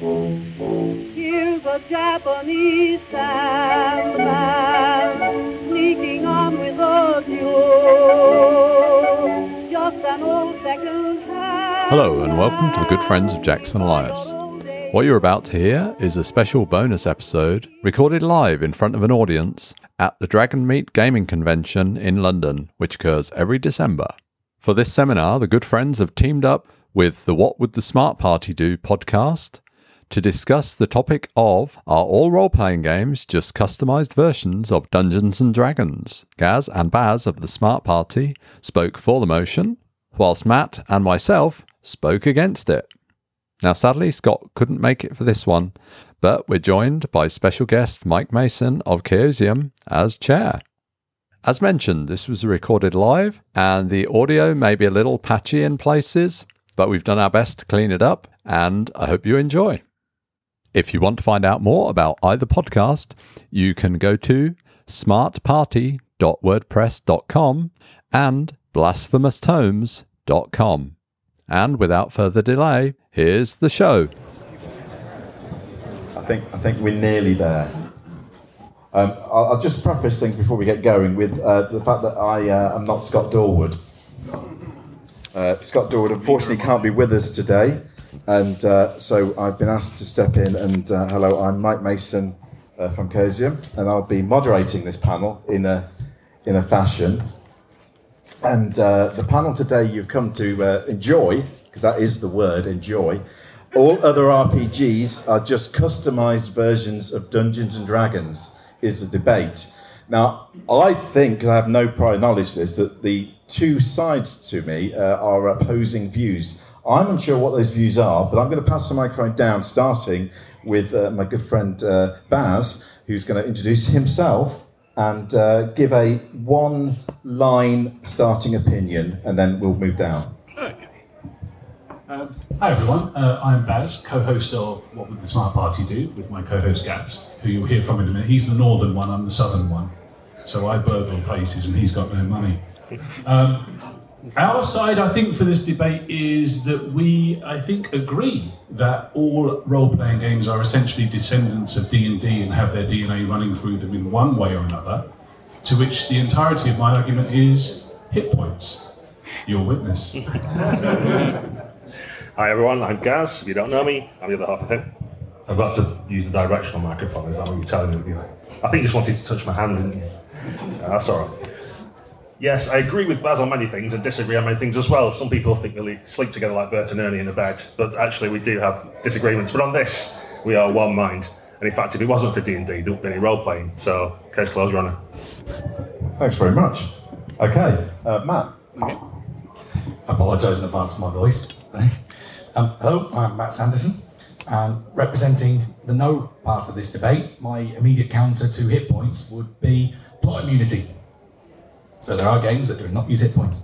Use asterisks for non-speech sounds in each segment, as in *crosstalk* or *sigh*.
Here's a Japanese sandman sneaking on with a mule. Just an old second hand. Hello, and welcome to the good friends of Jackson Elias. What you're about to hear is a special bonus episode recorded live in front of an audience at the Dragonmeet Gaming Convention in London, which occurs every December. For this seminar, the good friends have teamed up with the What Would the Smart Party Do podcast to discuss the topic of Are all role playing games just customized versions of Dungeons and Dragons? Gaz and Baz of the Smart Party spoke for the motion, whilst Matt and myself spoke against it. Now, sadly, Scott couldn't make it for this one, but we're joined by special guest Mike Mason of Chaosium as chair. As mentioned, this was recorded live, and the audio may be a little patchy in places, but we've done our best to clean it up, and I hope you enjoy. If you want to find out more about either podcast, you can go to smartparty.wordpress.com and blasphemoustomes.com. And without further delay, here's the show. I think I think we're nearly there. Um, I'll, I'll just preface things before we get going with uh, the fact that I uh, am not Scott Dorward. Uh, Scott Dorward unfortunately can't be with us today, and uh, so I've been asked to step in. And uh, hello, I'm Mike Mason uh, from Chaosium, and I'll be moderating this panel in a in a fashion. And uh, the panel today you've come to uh, enjoy, because that is the word, enjoy. All other RPGs are just customized versions of Dungeons and Dragons, is a debate. Now, I think I have no prior knowledge of this, that the two sides to me uh, are opposing views. I'm unsure what those views are, but I'm going to pass the microphone down, starting with uh, my good friend uh, Baz, who's going to introduce himself and uh, give a one line starting opinion, and then we'll move down. Okay. Um, hi everyone, uh, I'm Baz, co-host of What Would the Smart Party Do with my co-host Gaz, who you'll hear from in a minute. He's the northern one, I'm the southern one. So I burgle places and he's got no money. Um, our side, I think, for this debate is that we, I think, agree that all role-playing games are essentially descendants of D&D and have their DNA running through them in one way or another, to which the entirety of my argument is hit points. Your witness. *laughs* Hi everyone, I'm Gaz. If you don't know me, I'm the other half of him. I've got to use the directional microphone, is that what you're telling me? I think you just wanted to touch my hand, didn't you? Yeah, that's alright. Yes, I agree with Baz on many things and disagree on many things as well. Some people think we sleep together like Bert and Ernie in a bed, but actually we do have disagreements. But on this, we are one mind. And in fact, if it wasn't for D&D, there wouldn't be any role-playing. So, case closed, runner. Thanks very much. Okay, uh, Matt. I apologise in advance for my voice. Um, hello, I'm Matt Sanderson, and representing the no part of this debate, my immediate counter to hit points would be plot immunity. So there are games that do not use hit points.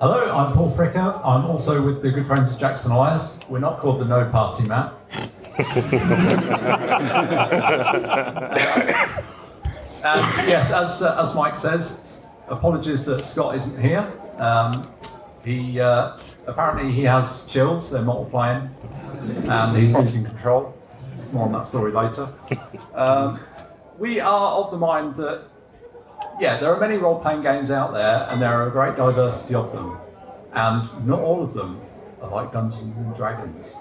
Hello, I'm Paul Fricker. I'm also with the good friends of Jackson Elias. We're not called the No Party, Matt. and *laughs* yes, as, uh, as Mike says, apologies that Scott isn't here. Um, he uh, apparently he has chills. They're multiplying, and he's losing control. More on that story later. Um, we are of the mind that yeah, there are many role-playing games out there, and there are a great diversity of them, and not all of them are like Dungeons and Dragons.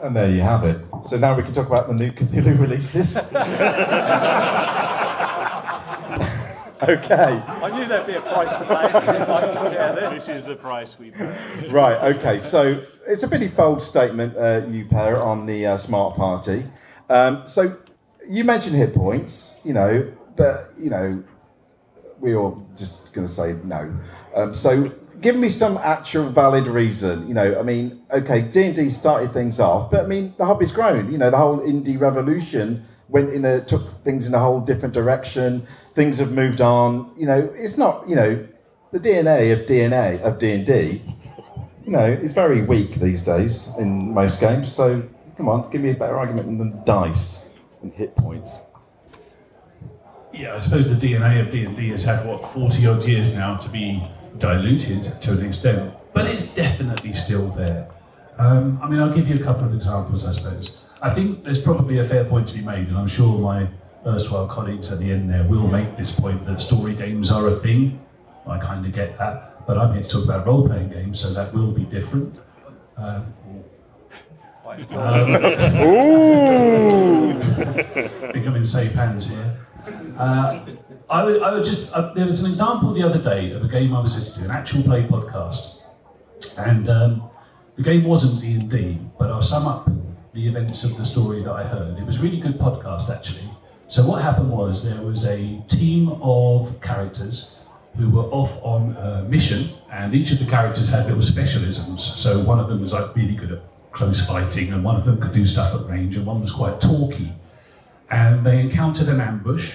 And there you have it. So now we can talk about the new *laughs* Cthulhu releases. *laughs* okay. I knew there'd be a price to pay. I didn't like to share this. This is the price we pay. Right, okay. So it's a pretty bold statement, uh, you pair, on the uh, smart party. Um, so you mentioned hit points, you know, but, you know, we're all just going to say no. Um, so give me some actual valid reason. You know, I mean, okay, D and D started things off, but I mean, the hobby's grown. You know, the whole indie revolution went in a took things in a whole different direction. Things have moved on. You know, it's not. You know, the DNA of DNA of D and D. You know, is very weak these days in most games. So come on, give me a better argument than dice and hit points. Yeah, I suppose the DNA of D&D has had, what, 40 odd years now to be diluted to an extent, but it's definitely still there. Um, I mean, I'll give you a couple of examples, I suppose. I think there's probably a fair point to be made, and I'm sure my erstwhile colleagues at the end there will make this point that story games are a thing. I kind of get that, but I'm here to talk about role playing games, so that will be different. Um, I think I'm in safe hands here. Uh, I would, I would just, uh, there was an example the other day of a game I was listening to, an actual play podcast. And um, the game wasn't D&D, but I'll sum up the events of the story that I heard. It was a really good podcast, actually. So what happened was there was a team of characters who were off on a mission, and each of the characters had little specialisms. So one of them was like really good at close fighting, and one of them could do stuff at range, and one was quite talky. And they encountered an ambush,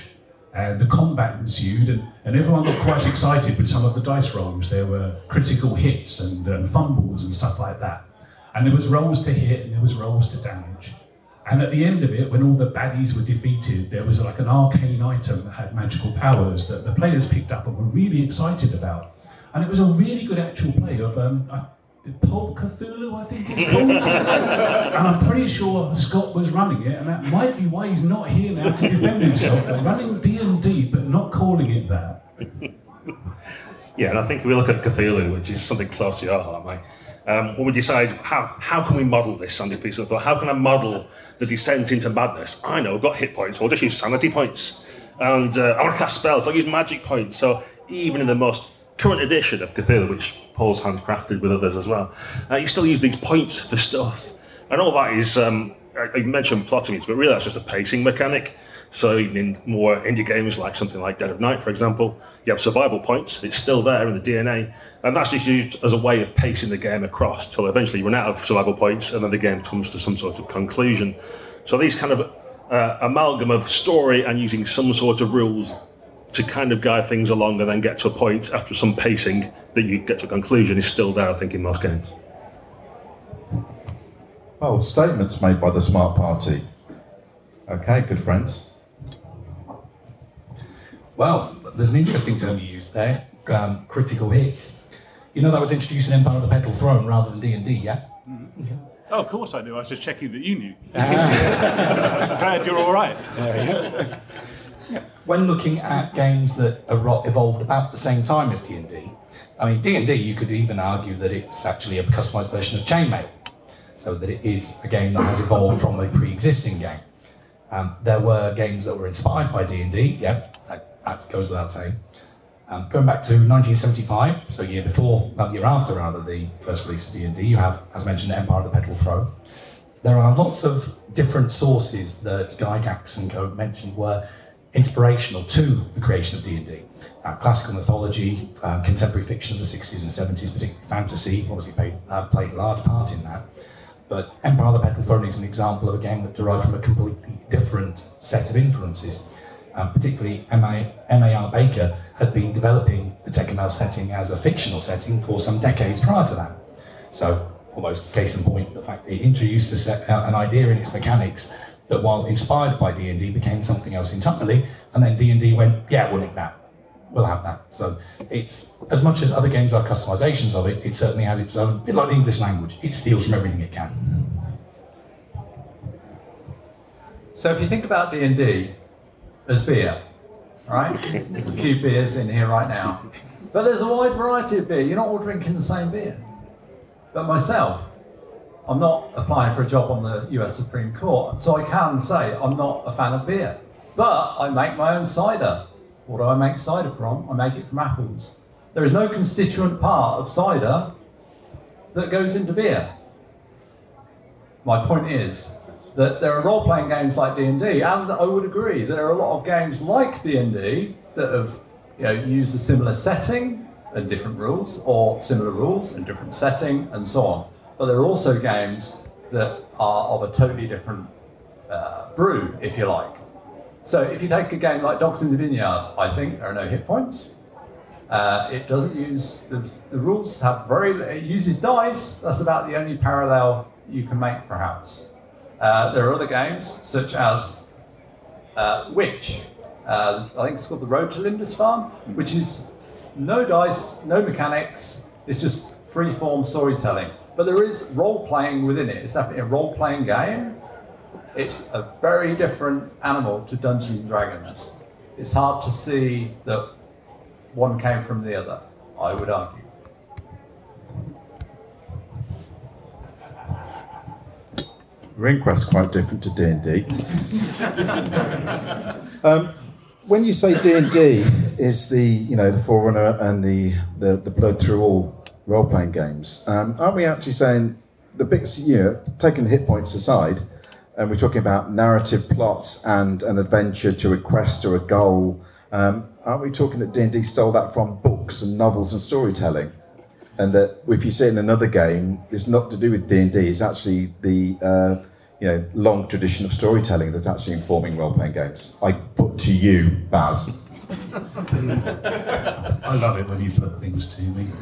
and the combat ensued, and, and everyone got quite excited with some of the dice rolls. There were critical hits and, and fumbles and stuff like that. And there was rolls to hit, and there was rolls to damage. And at the end of it, when all the baddies were defeated, there was like an arcane item that had magical powers that the players picked up and were really excited about. And it was a really good actual play of um, Pulp Cthulhu, I think it's called. *laughs* and I'm pretty sure Scott was running it, and that might be why he's not here now to defend himself. They're running D&D, but not calling it that. Yeah, and I think if we look at Cthulhu, which is something close to your heart, mate, um, when we decide how, how can we model this Sandy piece of thought, how can I model the descent into madness? I know I've got hit points, so I'll just use sanity points. And uh, I want to cast spells, I'll use magic points. So even in the most current edition of Cthulhu, which Paul's handcrafted with others as well, uh, you still use these points for stuff. And all that is, um, I, I mentioned plotting, but really that's just a pacing mechanic. So even in more indie games like something like Dead of Night, for example, you have survival points. It's still there in the DNA, and that's just used as a way of pacing the game across till eventually you run out of survival points, and then the game comes to some sort of conclusion. So these kind of uh, amalgam of story and using some sort of rules to kind of guide things along, and then get to a point after some pacing that you get to a conclusion is still there. I think in most games. Well, statements made by the smart party. Okay, good friends. Well, there's an interesting term you used there, um, critical hits. You know that was introduced in Empire of the Petal Throne rather than D&D, yeah? Oh, of course I knew. I was just checking that you knew. *laughs* Glad you're all right. When looking at games that evolved about the same time as D&D, I mean, D&D, you could even argue that it's actually a customized version of Chainmail, so that it is a game that has evolved from a pre-existing game. Um, there were games that were inspired by D&D, yep, that, that goes without saying. Um, going back to 1975, so a year before, a year after rather, the first release of D&D, you have, as mentioned, Empire of the Petal Throne. There are lots of different sources that Gygax and Co mentioned were inspirational to the creation of D&D. Uh, classical mythology, uh, contemporary fiction of the 60s and 70s, particularly fantasy, obviously played, uh, played a large part in that. But Empire of the Petal Throne is an example of a game that derived from a completely different set of influences. Um, particularly, M.A.R. Barker had been developing the Tekumel setting as a fictional setting for some decades prior to that. So, almost case in point, the fact that he introduced set, uh, an idea in its mechanics that, while inspired by D&D, became something else entirely, and then D&D went, yeah, we'll that. We'll have that. So it's as much as other games are customizations of it, it certainly has its own. bit like the English language, it steals from everything it can. So if you think about D and D as beer, right? There's a few beers in here right now, but there's a wide variety of beer. You're not all drinking the same beer. But myself, I'm not applying for a job on the U.S. Supreme Court, so I can say I'm not a fan of beer. But I make my own cider. What do I make cider from? I make it from apples. There is no constituent part of cider that goes into beer. My point is that there are role-playing games like D&D, and I would agree that there are a lot of games like D&D that have you know, used a similar setting and different rules, or similar rules and different setting, and so on. But there are also games that are of a totally different uh, brew, if you like. So if you take a game like Dogs in the Vineyard, I think there are no hit points. Uh, it doesn't use the, the rules have very it uses dice. That's about the only parallel you can make, perhaps. Uh, there are other games such as uh, Witch. Uh, I think it's called the Road to Lindisfarne, which is no dice, no mechanics. It's just free form storytelling. But there is role playing within it. It's definitely a role playing game. It's a very different animal to Dungeons and Dragons. It's hard to see that one came from the other, I would argue. RuneQuest's quite different to D and D. *laughs* Um, When you say D and D is the you know the forerunner and the the, the blood through all role playing games, um, aren't we actually saying the bits you know taking the hit points aside, and we're talking about narrative plots and an adventure to a quest or a goal? Um, aren't we talking that D and D stole that from books and novels and storytelling? and that if you see in another game, it's not to do with D and D. It's actually the uh, you know long tradition of storytelling that's actually informing role playing games. I put to you, Baz. *laughs* I love it when you put things to me. *laughs*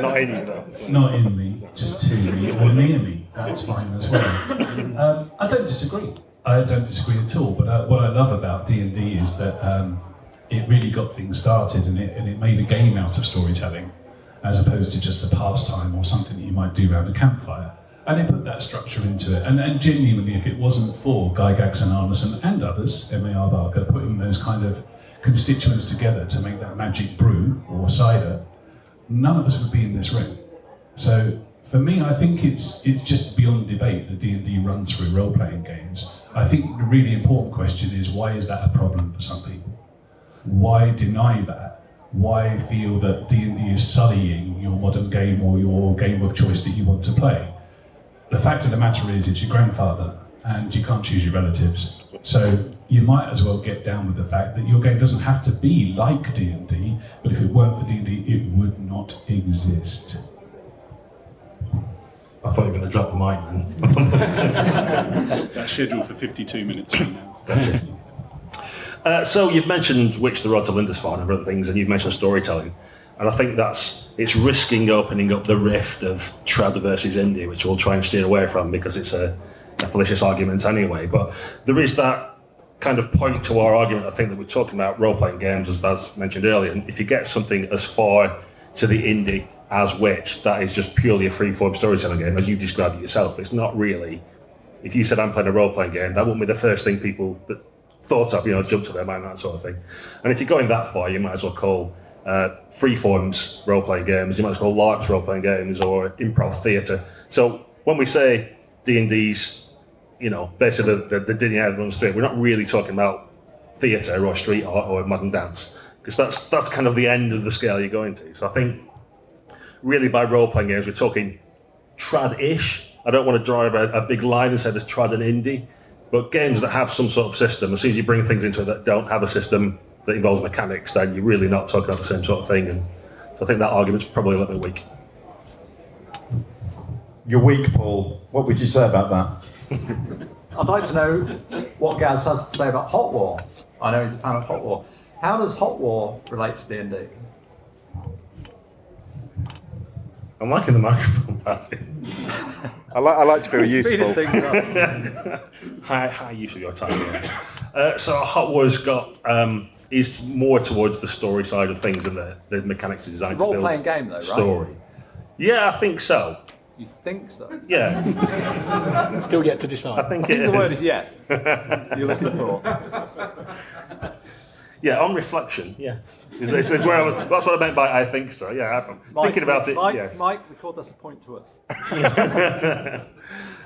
Not in you, though. Not in me, just to me or near me. That's fine as well. Um, I don't disagree. I don't disagree at all. But uh, what I love about D and D is that um, it really got things started, and it, and it made a game out of storytelling, as opposed to just a pastime or something that you might do around a campfire. And it put that structure into it. And, and genuinely, if it wasn't for Gygax and Arneson and others, M.A.R. Barker, putting those kind of constituents together to make that magic brew or cider, none of us would be in this room. So for me, I think it's it's just beyond debate that D and D runs through role playing games. I think the really important question is why is that a problem for some people? Why deny that? Why feel that D and D is sullying your modern game or your game of choice that you want to play? The fact of the matter is, it's your grandfather, and you can't choose your relatives. So you might as well get down with the fact that your game doesn't have to be like D and D, but if it weren't for D and D, it would not exist. I thought you were going to drop the mic then. *laughs* That's scheduled for 52 minutes from now. Uh, so you've mentioned Witch the Road to Lindisfarne and other things, and you've mentioned storytelling, and I think that's it's risking opening up the rift of trad versus indie, which we'll try and steer away from because it's a, a fallacious argument anyway. But there is that kind of point to our argument. I think that we're talking about role playing games, as Baz mentioned earlier, and if you get something as far to the indie as Witch, that is just purely a free form storytelling game, as you described it yourself. It's not really. If you said I'm playing a role playing game, that wouldn't be the first thing people that thought of, you know, jump to their mind, that sort of thing. And if you're going that far, you might as well call uh, freeforms role playing games, you might as well call LARPs role playing games or improv theatre. So when we say D and D's, you know, basically the, the, the Disney through, it, we're not really talking about theatre or street art or modern dance because that's that's kind of the end of the scale you're going to. So I think really by role playing games, we're talking trad ish. I don't want to drive a, a big line and say there's trad and indie, but games that have some sort of system, as soon as you bring things into it that don't have a system that involves mechanics, then you're really not talking about the same sort of thing. And so I think that argument's probably a little bit weak. You're weak, Paul. What would you say about that? I'd like to know what Gaz has to say about Hot War. I know he's a fan of Hot War. How does Hot War relate to D&D? I'm liking the microphone passing. I like, I like to feel Speeding useful. things up. High, high use of your time. Yeah. Uh, so Hot War's got um, is more towards the story side of things and the, the mechanics are designed to build Role-playing game, though, right? story. Yeah, I think so. You think so? Yeah, *laughs* Still yet to I decide. think I it think the word is. is yes. You're looking for. *laughs* Yeah, on reflection. Yeah, *laughs* is this, is where I was, that's what I meant by I think so. Yeah, I'm thinking about it. Mike, yes, Mike, record that's a point to us.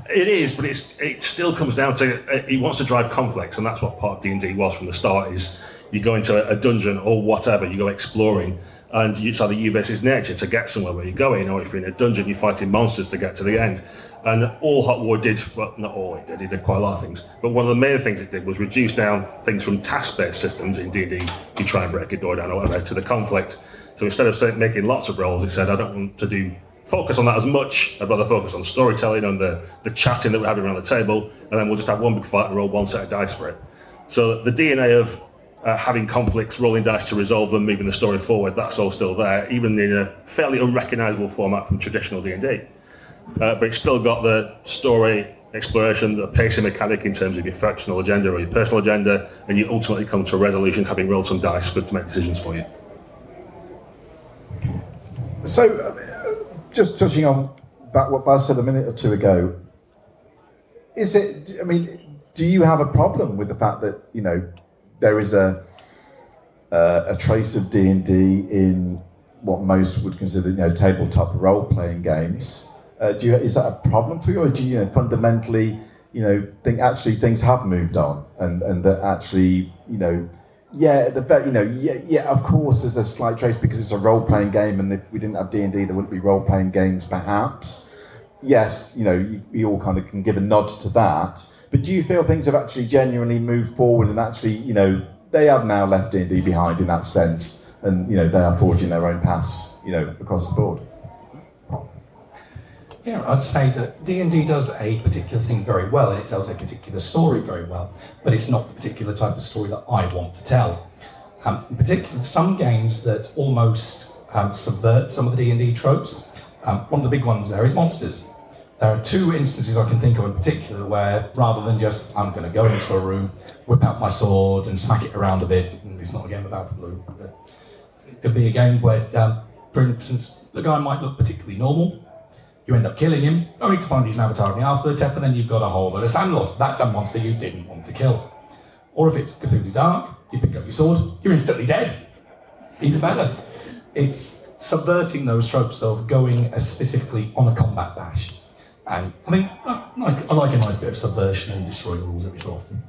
It is, but it's it still comes down to uh, he wants to drive conflicts, and that's what part of D and D was from the start. Is you go into a, a dungeon or whatever, you go exploring, and it's either you versus nature to get somewhere where you're going, or if you're in a dungeon, you're fighting monsters to get to the end. And all Hot War did, well, not all it did, it did quite a lot of things, but one of the main things it did was reduce down things from task-based systems in D&D, you try and break a door down or whatever, to the conflict. So instead of making lots of rolls, it said, I don't want to do focus on that as much. I'd rather focus on storytelling and the, the chatting that we're having around the table, and then we'll just have one big fight and roll one set of dice for it. So the DNA of uh, having conflicts, rolling dice to resolve them, moving the story forward, that's all still there, even in a fairly unrecognisable format from traditional D&D. Uh, but it's still got the story exploration, the pacing mechanic in terms of your factional agenda or your personal agenda, and you ultimately come to a resolution having rolled some dice for, to make decisions for you. So, uh, just touching on back what Baz said a minute or two ago, is it? I mean, do you have a problem with the fact that you know there is a uh, a trace of D and D in what most would consider you know tabletop role playing games? Uh, do you, is that a problem for you, or do you, you know, fundamentally you know think actually things have moved on and and that actually you know yeah, the you know, yeah, yeah. Of course, there's a slight trace because it's a role-playing game, and if we didn't have D and D, there wouldn't be role-playing games, perhaps. Yes, you know, you, you all kind of can give a nod to that. But do you feel things have actually genuinely moved forward, and actually, you know, they have now left D and D behind in that sense, and you know, they are forging their own paths, you know, across the board. Yeah, I'd say that D&D does a particular thing very well, it tells a particular story very well, but it's not the particular type of story that I want to tell. Um, in particular, some games that almost um, subvert some of the D&D tropes. Um, one of the big ones there is monsters. There are two instances I can think of in particular where, rather than just I'm going to go into a room, whip out my sword, and smack it around a bit, and it's not a game of Alpha Blue, but it could be a game where, um, for instance, the guy might look particularly normal, you end up killing him, only to find he's an avatar in the Alpha Tep, and then you've got a whole lot of Sandloss. That's a monster you didn't want to kill. Or if it's Cthulhu Dark, you pick up your sword, you're instantly dead. Even better. It's subverting those tropes of going uh, specifically on a combat bash. And I mean, I like, I like a nice bit of subversion and destroying rules every so often.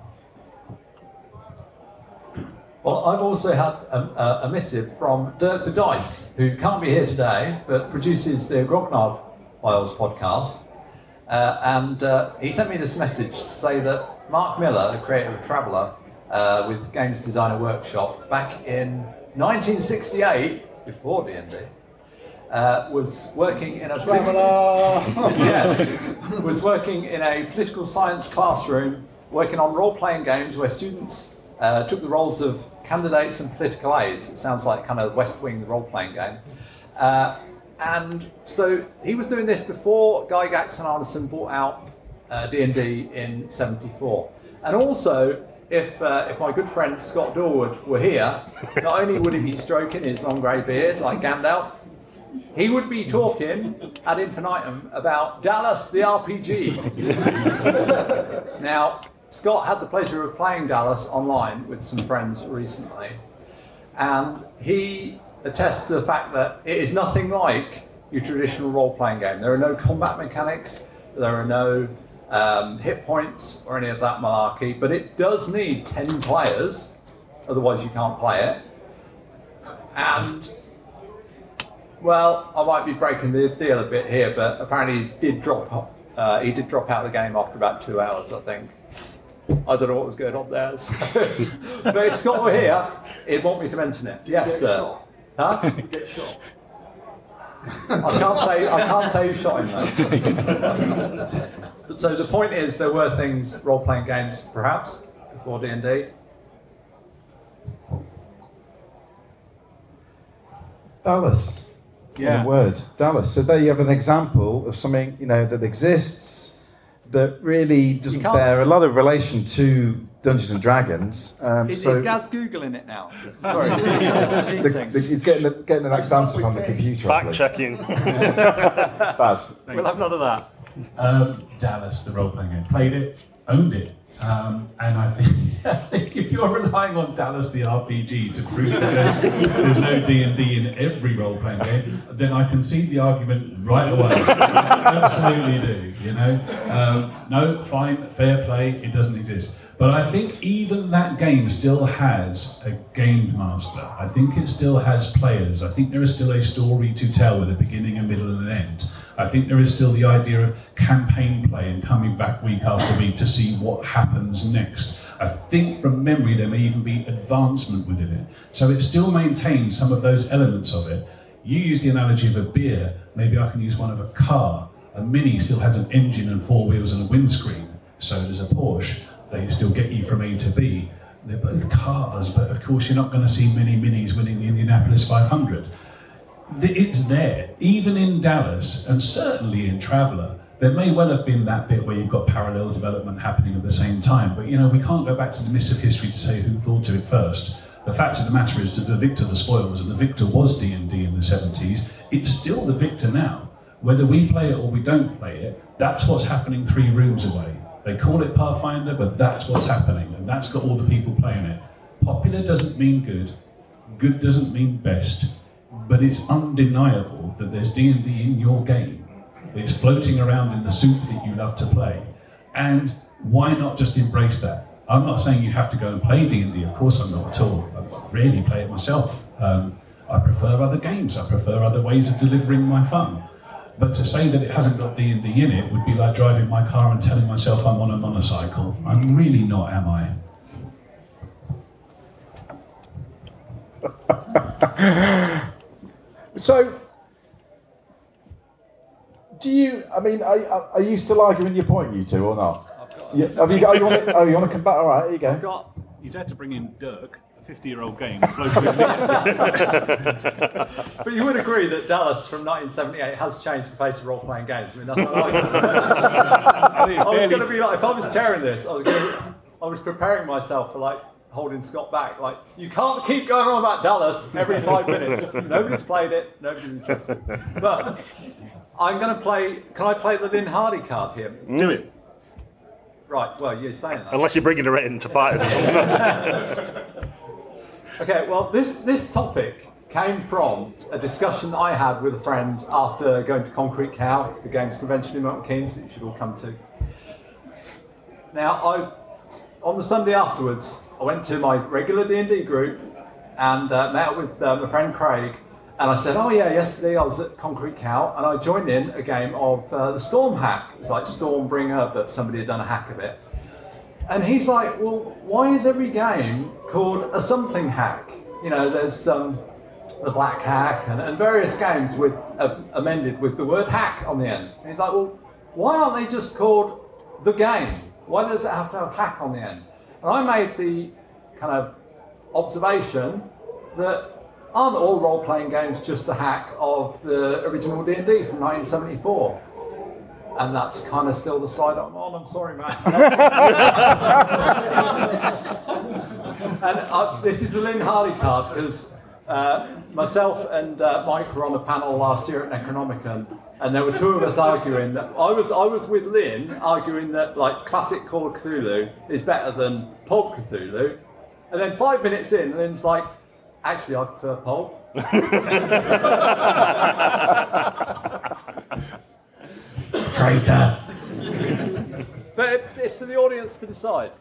Well, I've also had a, a, missive from Dirk the Dice, who can't be here today, but produces the Grognard Files podcast. Uh, and uh, he sent me this message to say that Marc Miller, the creator of Traveller, uh, with Games Designer Workshop, back in 1968, before D&D, uh, was working in a *laughs* *laughs* yes, was working in a political science classroom, working on role-playing games where students uh, took the roles of candidates and political aides. It sounds like kind of West Wing role-playing game. Uh, and so he was doing this before Gygax and Arneson bought out uh, D&D in 74. And also, if, uh, if my good friend Scott Dorward were here, not only would he be stroking his long grey beard like Gandalf, he would be talking ad infinitum about Dallas the RPG. *laughs* now, Scott had the pleasure of playing Dallas online with some friends recently, and he attests to the fact that it is nothing like your traditional role playing game. There are no combat mechanics, there are no um, hit points or any of that malarkey, but it does need 10 players, otherwise, you can't play it. And well, I might be breaking the deal a bit here, but apparently he did drop. Uh, he did drop out of the game after about two hours, I think. I don't know what was going on there. So. *laughs* but if Scott were here, he'd want me to mention it. Yes, sir. Shot. Huh? Get shot. I can't say I can't say who shot him though. but so the point is, there were things role-playing games, perhaps before D and D. Dallas. Yeah. In a word, Dallas. So there you have an example of something you know that exists that really doesn't bear a lot of relation to Dungeons and Dragons. Um, Is, so is Gaz googling it now? *laughs* Sorry, *laughs* the, cheating. the, he's getting the, getting the next answer from the computer. Fact checking. *laughs* Baz. We'll have none of that. Um, Dallas, the role playing game, played it, owned it, um, and I think, *laughs* I think if you're relying on Dallas the RPG to prove that there's, there's no D and D in every role playing game, then I can see the argument right away. *laughs* Absolutely do, you know. Um, no, fine, fair play, it doesn't exist. But I think even that game still has a game master. I think it still has players. I think there is still a story to tell with a beginning, a middle, and an end. I think there is still the idea of campaign play and coming back week after week to see what happens next. I think from memory there may even be advancement within it. So it still maintains some of those elements of it. You use the analogy of a beer, maybe I can use one of a car. A Mini still has an engine and four wheels and a windscreen. So does a Porsche. They still get you from A to B. They're both cars, but of course you're not going to see many Minis winning the Indianapolis 500 it's there, even in Dallas, and certainly in Traveller. There may well have been that bit where you've got parallel development happening at the same time, but you know we can't go back to the miss of history to say who thought of it first. The fact of the matter is that the victor the spoils, and the victor was D and D in the 70s. It's still the victor now. Whether we play it or we don't play it, that's what's happening three rooms away. They call it Pathfinder, but that's what's happening, and that's got all the people playing it. Popular doesn't mean good. Good doesn't mean best, but it's undeniable that there's D and D in your game. It's floating around in the soup that you love to play, and why not just embrace that? I'm not saying you have to go and play D&D, of course I'm not at all. I rarely play it myself. Um, I prefer other games, I prefer other ways of delivering my fun. But to say that it hasn't got D&D in it would be like driving my car and telling myself I'm on a motorcycle. I'm really not, am I? *laughs* So, do you? I mean, are, are are you still arguing your point, you two, or not? Yeah, have you got? Oh, you want to? Oh, you want to come back? All right, here you go. I've Got He's had to bring in Dirk, a 50 year old game. floating in the- But you would agree that Dallas from 1978 has changed the face of role playing games. I mean, that's not like *laughs* I I was going to be like, if I was chairing this, I was going to, I was preparing myself for like holding Scott back. Like, you can't keep going on about Dallas every five minutes. Nobody's played it. Nobody's interested. But I'm going to play. Can I play the Lynne Hardy card here? Do it. Right. Well, you're saying that. Unless you're bringing her into fighters or something. *laughs* Okay, well, this, this topic came from a discussion I had with a friend after going to Concrete Cow, the games convention in Milton Keynes that you should all come to. Now, I, on the Sunday afterwards, I went to my regular D&D group and uh, met with uh, my friend Craig, and I said, oh yeah, yesterday I was at Concrete Cow, and I joined in a game of uh, the Storm Hack. It's like Stormbringer, but somebody had done a hack of it. And he's like, well, why is every game called a something hack? You know, there's um, the Black Hack and, and various games with uh, amended with the word hack on the end. And he's like, well, why aren't they just called the game? Why does it have to have hack on the end? And I made the kind of observation that aren't all role-playing games just a hack of the original D&D from 1974? And that's kind of still the side I'm on. I'm sorry, man. *laughs* and uh, this is the Lynne Hardy card because uh, myself and uh, Mike were on a panel last year at Necronomicon, and there were two of us arguing that I was I was with Lynne arguing that like classic Call of Cthulhu is better than Pulp Cthulhu, and then five minutes in, Lynne's like, actually I prefer Pulp. *laughs* Traitor. But it- it's for the audience to decide.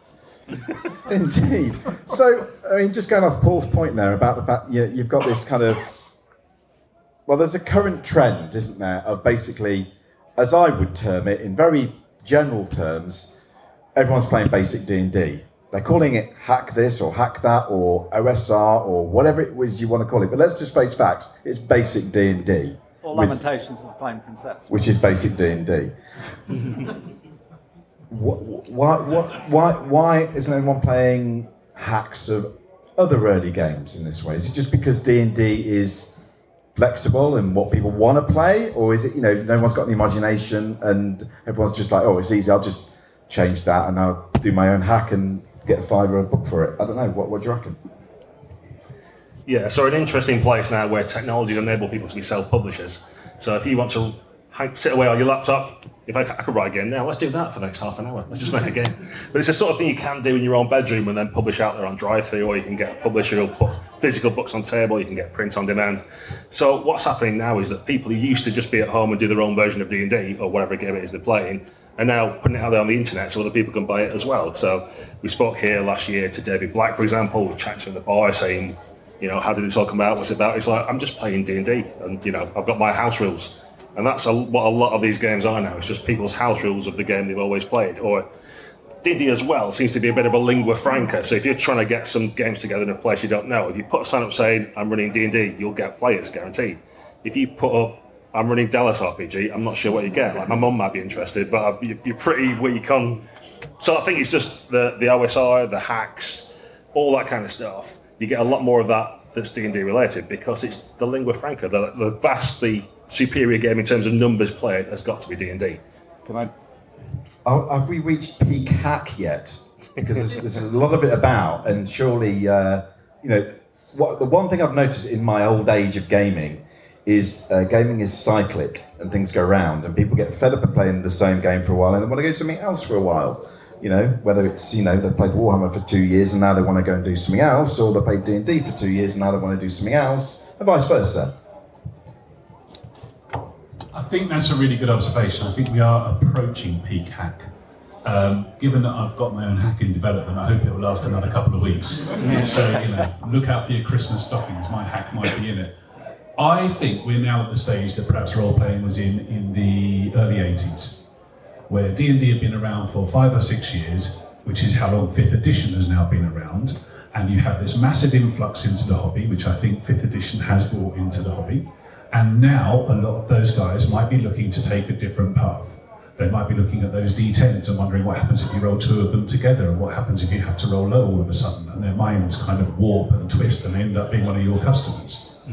*laughs* Indeed. So, I mean, just going off Paul's point there about the fact you, you've got this kind of well, there's a current trend, isn't there, of basically, as I would term it, in very general terms, everyone's playing basic D and D. They're calling it hack this or hack that or OSR or whatever it was you want to call it. But let's just face facts. It's basic D and D, Or Lamentations of the Flame Princess. which is basic D and D. *laughs* Why, why, why, why isn't anyone playing hacks of other early games in this way? Is it just because D and D is flexible and what people want to play, or is it you know no one's got the imagination and everyone's just like, oh, it's easy, I'll just change that and I'll do my own hack and get a fiver a book for it. I don't know. What, what do you reckon? Yeah, so an interesting place now where technologies enable people to be self-publishers. So if you want to sit away on your laptop, if I, I could write a game now, let's do that for the next half an hour. Let's just make a *laughs* game. But it's the sort of thing you can do in your own bedroom and then publish out there on drive-through, or you can get a publisher who'll put physical books on table, you can get print on demand. So what's happening now is that people who used to just be at home and do their own version of D&D, or whatever game it is they're playing, are now putting it out there on the internet so other people can buy it as well. So we spoke here last year to David Black, for example, chatted in the bar saying, you know, how did this all come about? What's it about? It's like, I'm just playing D&D and, you know, I've got my house rules. And that's a, what a lot of these games are now. It's just people's house rules of the game they've always played. Or D&D as well seems to be a bit of a lingua franca. So if you're trying to get some games together in a place you don't know, if you put a sign up saying, I'm running D&D, you'll get players, guaranteed. If you put up, I'm running Dallas RPG, I'm not sure what you get. Like, my mum might be interested, but uh, you- you're pretty weak on... So I think it's just the, the OSR, the hacks, all that kind of stuff. You get a lot more of that that's D&D related because it's the lingua franca. The, the vastly superior game in terms of numbers played has got to be D&D. Can I? Oh, have we reached peak hack yet? Because there's, there's a lot of it about, and surely uh, you know, what the one thing I've noticed in my old age of gaming is uh, gaming is cyclic and things go round and people get fed up of playing the same game for a while and they want to go do something else for a while. You know, whether it's you know they played Warhammer for two years and now they want to go and do something else, or they played D and D for two years and now they want to do something else, and vice versa. I think that's a really good observation. I think we are approaching peak hack. Um, given that I've got my own hack in development, I hope it will last another couple of weeks. *laughs* So, you know, look out for your Christmas stockings. My hack might be in it. I think we're now at the stage that perhaps role playing was in in the early 80s, where D&D had been around for five or six years, which is how long 5th edition has now been around, and you have this massive influx into the hobby, which I think 5th edition has brought into the hobby. And now a lot of those guys might be looking to take a different path. They might be looking at those D10s and wondering what happens if you roll two of them together, and what happens if you have to roll low all of a sudden, and their minds kind of warp and twist and end up being one of your customers. *laughs*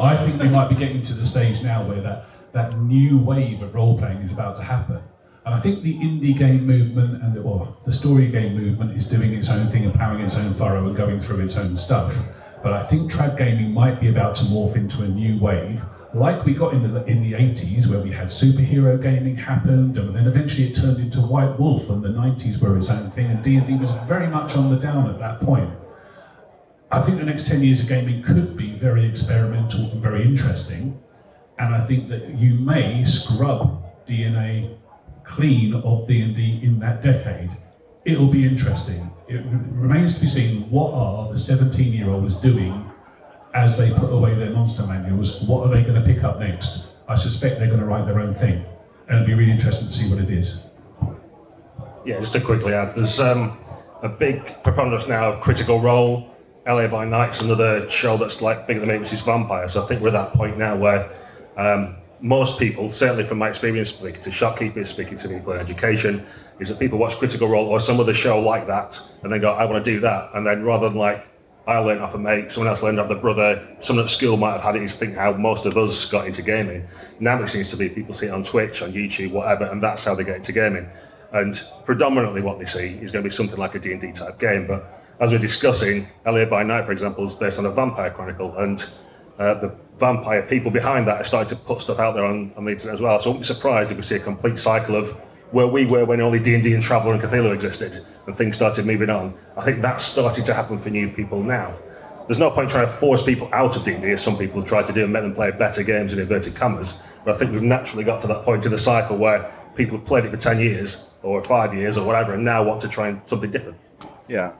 I think we might be getting to the stage now where that, that new wave of role playing is about to happen. And I think the indie game movement and the, well, the story game movement is doing its own thing and ploughing its own furrow and going through its own stuff. But I think trad gaming might be about to morph into a new wave, like we got in the in the 80s, where we had superhero gaming happened, and then eventually it turned into White Wolf, and the 90s were its own thing, and D&D was very much on the down at that point. I think the next 10 years of gaming could be very experimental and very interesting. And I think that you may scrub DNA clean of D&D in that decade. It'll be interesting. It remains to be seen what are the 17 year olds doing as they put away their monster manuals. What are they going to pick up next? I suspect they're going to write their own thing. And it'll be really interesting to see what it is. Yeah, just to quickly add, there's um, a big preponderance now of Critical Role. LA by Night's another show that's like bigger than me, which is Vampire. So I think we're at that point now where um, most people, certainly from my experience speaking to shopkeepers, speaking to people in education, is that people watch Critical Role or some other show like that and then go, I want to do that. And then rather than like, I learned off a mate, someone else learned off their brother, someone at school might have had it, is think how most of us got into gaming. Now it seems to be people see it on Twitch, on YouTube, whatever, and that's how they get into gaming. And predominantly what they see is going to be something like a D&D type game, but as we're discussing, LA by Night, for example, is based on a vampire chronicle, and uh, the vampire people behind that are starting to put stuff out there on, on the internet as well. So I won't be surprised if we see a complete cycle of where we were when only D&D and Traveller and Cthulhu existed, and things started moving on. I think that's starting to happen for new people now. There's no point trying to force people out of D&D, as some people tried to do, and make them play better games in inverted commas. But I think we've naturally got to that point in the cycle where people have played it for 10 years, or five years, or whatever, and now want to try something different. Yeah.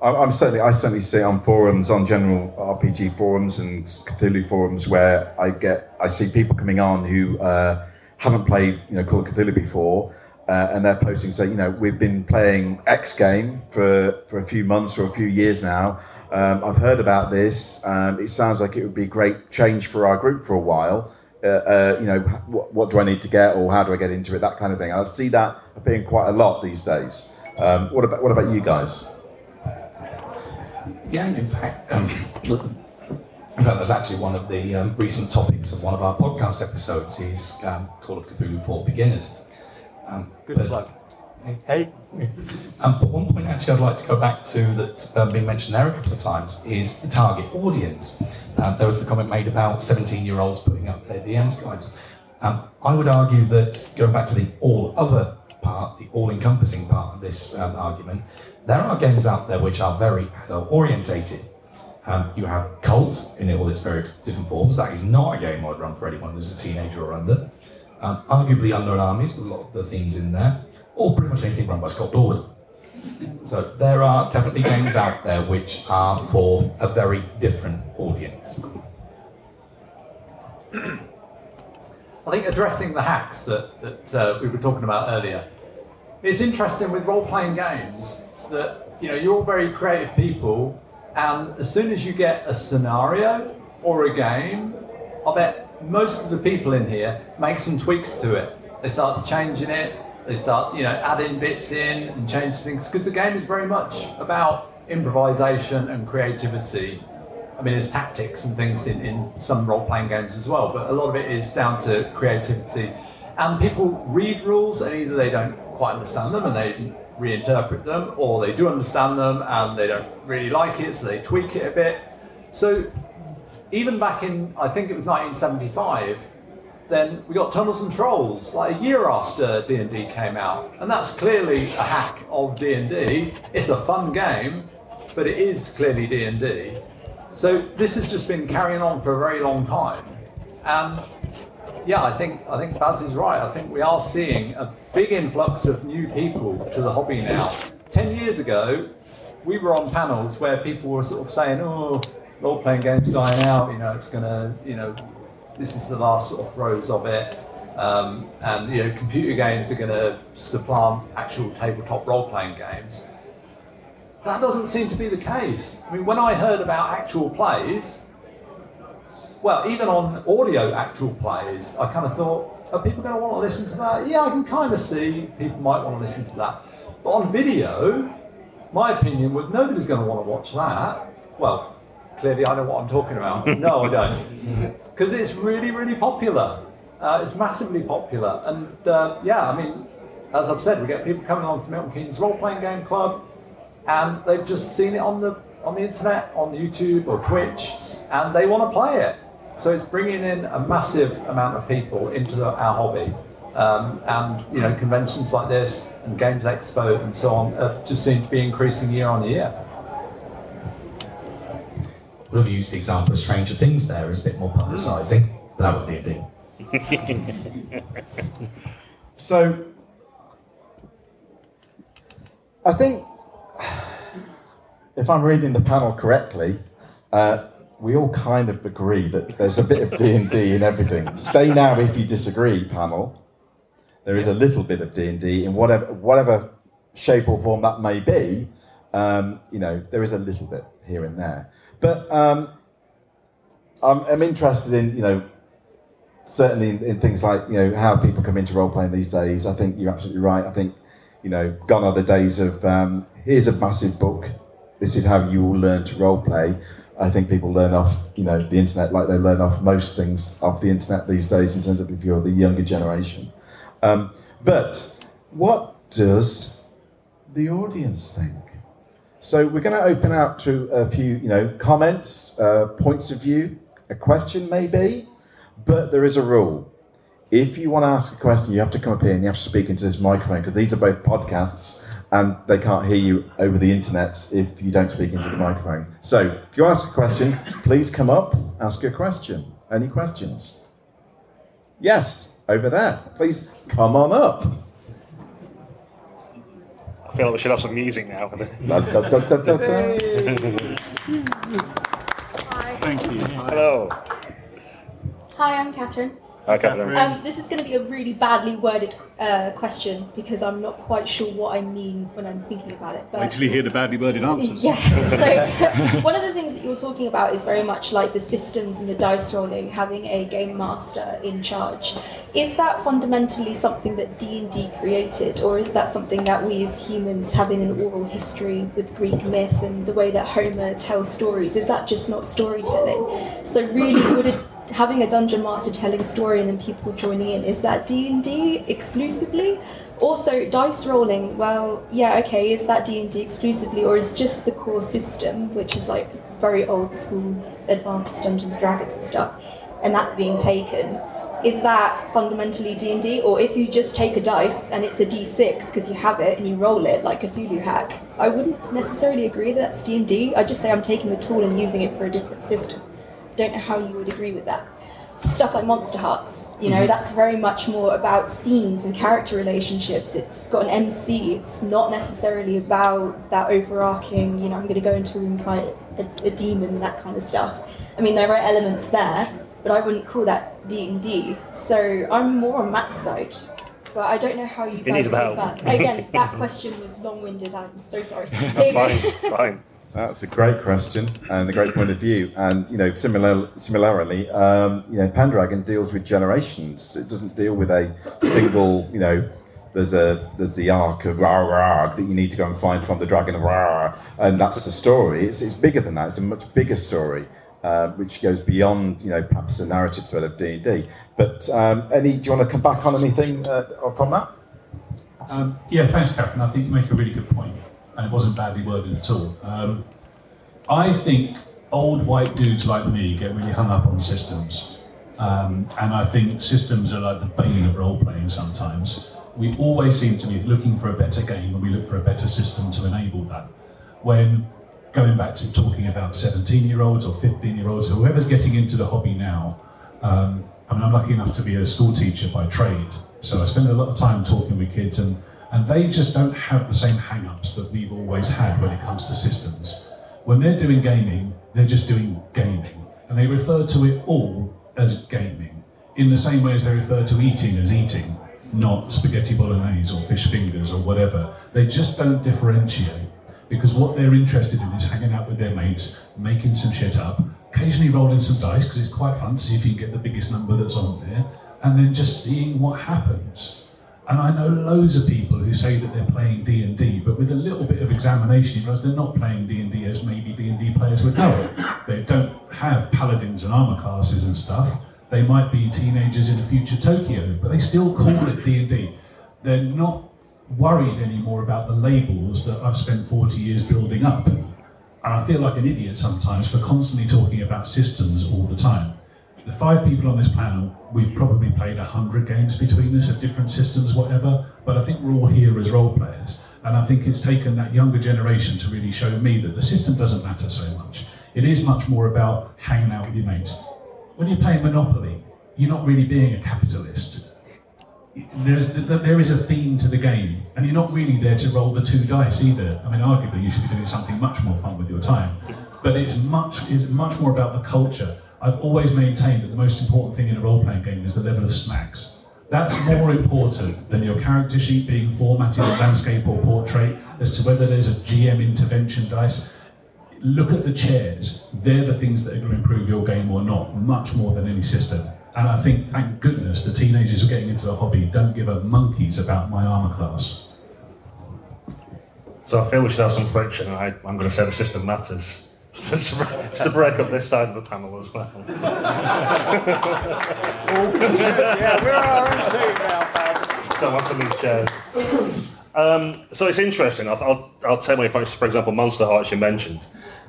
I'm certainly, I certainly see on forums, on general RPG forums and Cthulhu forums, where I get, I see people coming on who uh, haven't played, you know, Call of Cthulhu before, uh, and they're posting, saying you know, we've been playing X game for for a few months or a few years now. Um, I've heard about this. Um, it sounds like it would be a great change for our group for a while. Uh, uh, you know, what, what do I need to get, or how do I get into it? That kind of thing. I see that appearing quite a lot these days. Um, what about what about you guys? Yeah, in fact, um, in fact, that's actually one of the um, recent topics of one of our podcast episodes is um, Call of Cthulhu for Beginners. Um, Good but- plug. Hey. Um, but one point actually I'd like to go back to that's uh, been mentioned there a couple of times is the target audience. Uh, there was the comment made about 17 year olds putting up their DMs guides. Um, I would argue that going back to the all other part, the all encompassing part of this um, argument, there are games out there which are very adult orientated. Um, you have Kult in all its various different forms. That is not a game I'd run for anyone who's a teenager or under. Um, arguably Unknown Armies with a lot of the themes in there, or pretty much anything run by Scott Dorward. So there are definitely games out there which are for a very different audience. I think addressing the hacks that, that uh, we were talking about earlier, it's interesting with role playing games that you know you're very creative people, and as soon as you get a scenario or a game, I bet most of the people in here make some tweaks to it. They start changing it. They start you know adding bits in and changing things because the game is very much about improvisation and creativity. I mean, there's tactics and things in, in some role playing games as well, but a lot of it is down to creativity. And people read rules and either they don't quite understand them and they reinterpret them, or they do understand them and they don't really like it, so they tweak it a bit. So even back in, I think it was 1975, then we got Tunnels and Trolls like a year after D&D came out, and that's clearly a hack of D&D. It's a fun game, but it is clearly D&D. So this has just been carrying on for a very long time, and yeah, I think I think Baz is right. I think we are seeing a big influx of new people to the hobby now. Ten years ago, we were on panels where people were sort of saying, "Oh, role-playing games dying out. You know, it's gonna, you know, this is the last sort of throes of it." Um, and you know, computer games are going to supplant actual tabletop role-playing games. That doesn't seem to be the case. I mean, when I heard about actual plays, well, even on audio actual plays, I kind of thought, are people going to want to listen to that? Yeah, I can kind of see people might want to listen to that. But on video, my opinion was nobody's going to want to watch that. Well, clearly I know what I'm talking about. *laughs* No, I don't. Because it's really, really popular. Uh, it's massively popular. And uh, yeah, I mean, as I've said, we get people coming on to Milton Keynes Role Playing Game Club, and they've just seen it on the on the internet, on YouTube or Twitch, and they want to play it. So it's bringing in a massive amount of people into the, our hobby. Um, and you know, conventions like this and Games Expo and so on uh, just seem to be increasing year on year. Would have used the example of Stranger Things there as a bit more publicising, but that was the idea. *laughs* So, I think if I'm reading the panel correctly, uh, we all kind of agree that there's a bit of D and D in everything. Stay now if you disagree, panel. There is a little bit of D and D in whatever whatever shape or form that may be. Um, you know, there is a little bit here and there, but um, I'm, I'm interested in you know certainly in, in things like you know how people come into role playing these days. I think you're absolutely right. I think you know gone are the days of um, here's a massive book. This is how you will learn to role play. I think people learn off you know the internet like they learn off most things off the internet these days in terms of if you're the younger generation. Um, but what does the audience think? So we're going to open out to a few you know comments, uh, points of view, a question maybe. But there is a rule. If you want to ask a question, you have to come up here and you have to speak into this microphone because these are both podcasts and they can't hear you over the internet if you don't speak into the microphone. So if you ask a question, please come up, ask a question. Any questions? Yes, over there. Please come on up. I feel like we should have some music now. *laughs* Da, da, da, da, da, da. Thank you. Hello. Hi, I'm Catherine. Hi, Um, this is going to be a really badly worded uh, question because I'm not quite sure what I mean when I'm thinking about it. But Wait till you hear the badly worded answers. yeah. *laughs* So *laughs* one of the things that you're talking about is very much like the systems and the dice rolling, having a game master in charge. Is that fundamentally something that D and D created, or is that something that we as humans, having an oral history with Greek myth and the way that Homer tells stories, is that just not storytelling? So really, would it having a dungeon master telling a story and then people joining in is that d&d exclusively? Also dice rolling well yeah okay is that d&d exclusively or is just the core system which is like very old school advanced dungeons dragons and stuff and that being taken? Is that fundamentally d&d or if you just take a dice and it's a d6 because you have it and you roll it like cthulhu hack? I wouldn't necessarily agree that that's d&d i'd just say i'm taking the tool and using it for a different system don't know how you would agree with that. Stuff like Monsterhearts, you know, mm-hmm. that's very much more about scenes and character relationships. It's got an MC. It's not necessarily about that overarching, you know, I'm going to go into a room and fight a, a demon, that kind of stuff. I mean, there are elements there, but I wouldn't call that D and D. So I'm more on Matt's side. But I don't know how you It guys help. about. *laughs* Again, that question was long-winded. I'm so sorry. That's fine. Fine. That's a great question and a great point of view. And you know, similar, similarly, um, you know, Pendragon deals with generations. It doesn't deal with a single. You know, there's a there's the arc of rah rah that you need to go and find from the dragon of rah, and that's the story. It's it's bigger than that. It's a much bigger story. Uh, which goes beyond, you know, perhaps the narrative thread of D and D. But um, any, do you want to come back on anything uh, from that? Um, yeah, thanks, Catherine. I think you make a really good point, and it wasn't badly worded at all. Um, I think old white dudes like me get really hung up on systems, um, and I think systems are like the bane of role playing sometimes. We always seem to be looking for a better game, and we look for a better system to enable that. When going back to talking about 17 year olds or 15 year olds, whoever's getting into the hobby now, um, I mean, I'm lucky enough to be a school teacher by trade, so I spend a lot of time talking with kids, and, and they just don't have the same hang ups that we've always had when it comes to systems. When they're doing gaming, they're just doing gaming, and they refer to it all as gaming, in the same way as they refer to eating as eating, not spaghetti bolognese or fish fingers or whatever. They just don't differentiate because what they're interested in is hanging out with their mates, making some shit up, occasionally rolling some dice because it's quite fun to see if you can get the biggest number that's on there, and then just seeing what happens. And I know loads of people who say that they're playing D and D, but with a little bit of examination, you they're not playing D and D as maybe D and D players would know. They don't have paladins and armor classes and stuff. They might be teenagers in a future Tokyo, but they still call it D and D. They're not worried anymore about the labels that I've spent 40 years building up. And I feel like an idiot sometimes for constantly talking about systems all the time. The five people on this panel, we've probably played 100 games between us of different systems, whatever, but I think we're all here as role players. And I think it's taken that younger generation to really show me that the system doesn't matter so much. It is much more about hanging out with your mates. When you're playing Monopoly, you're not really being a capitalist there's there is a theme to the game, and you're not really there to roll the two dice either. I mean, arguably you should be doing something much more fun with your time, but it's much it's much more about the culture. I've always maintained that the most important thing in a role-playing game is the level of snacks. That's more important than your character sheet being formatted in landscape or portrait as to whether there's a GM intervention dice. Look at the chairs. They're the things that are going to improve your game or not, much more than any system. And I think, thank goodness, the teenagers are getting into the hobby don't give a monkeys about my armour class. So I feel we should have some friction, I, I'm going to say the system matters. Just to, break, to break up this side of the panel as well. yeah, we're our own team now, don't want to lose chairs. Um, so it's interesting. I'll, I'll, I'll take my points. For example, Monsterhearts you mentioned.